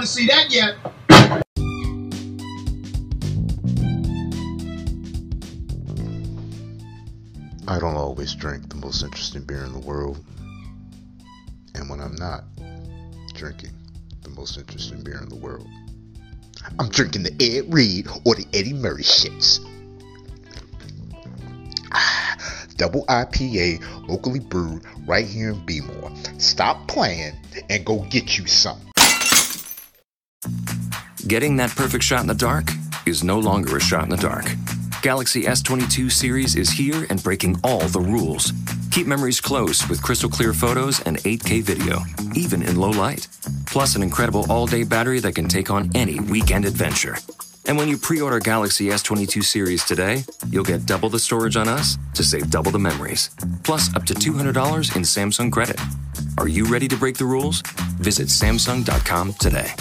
To see that yet. I don't always drink the most interesting beer in the world. And when I'm not drinking the most interesting beer in the world, I'm drinking the Ed Reed or the Eddie Murray shits. Ah, double IPA, locally brewed, right here in Bmore. Stop playing and go get you some. Getting that perfect shot in the dark is no longer a shot in the dark. Galaxy S22 series is here and breaking all the rules. Keep memories close with crystal clear photos and 8K video, even in low light. Plus, an incredible all day battery that can take on any weekend adventure. And when you pre order Galaxy S22 series today, you'll get double the storage on us to save double the memories. Plus, up to $200 in Samsung credit. Are you ready to break the rules? Visit Samsung.com today.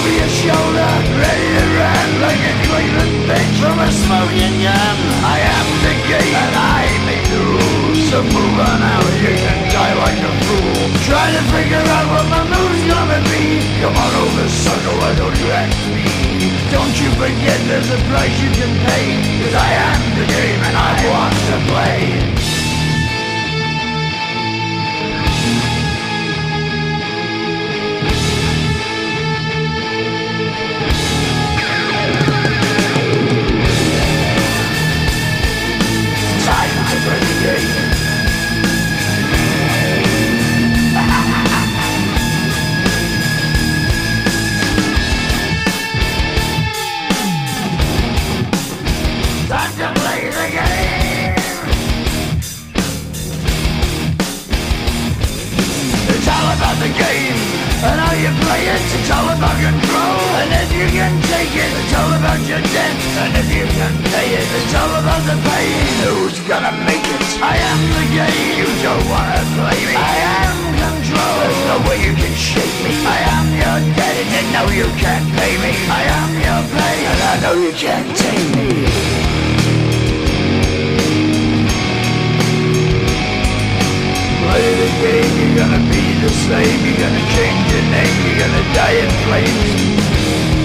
Over your shoulder, ready to run like a Cleveland bitch from a smoking gun. I am the game, and I make the rules. So move on out, you can die like a fool. Trying to figure out what my move's gonna be. Come on over, sucker, why don't you ask me? Don't you forget there's a price you can pay. Cause I am the game and I want to play. It. It's all about control, and if you can take it, it's all about your debt. And if you can pay it, it's all about the pain. Who's gonna make it? I am the game. You don't wanna play me. I am control. There's no way you can shake me. I am your debt, and know you can't pay me. I am your pain, and I know you can't take me. Play the game, you're gonna be the same? You're gonna change your name, you're gonna die in flames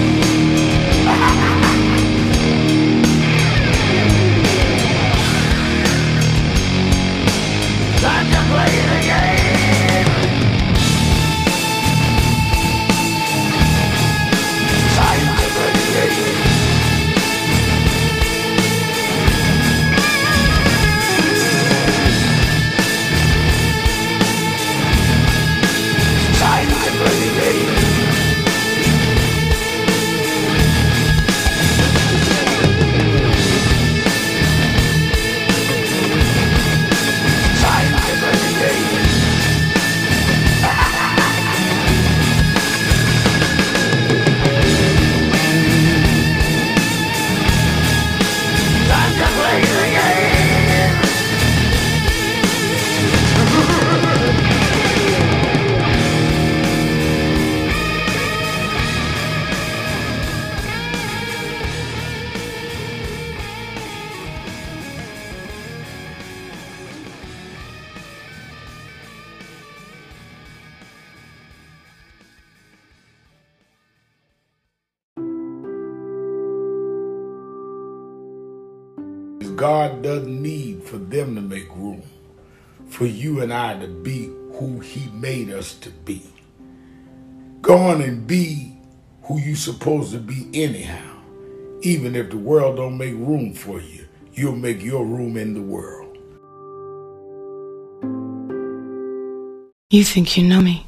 for you and I to be who He made us to be. Go on and be who you supposed to be anyhow. Even if the world don't make room for you, you'll make your room in the world. You think you know me?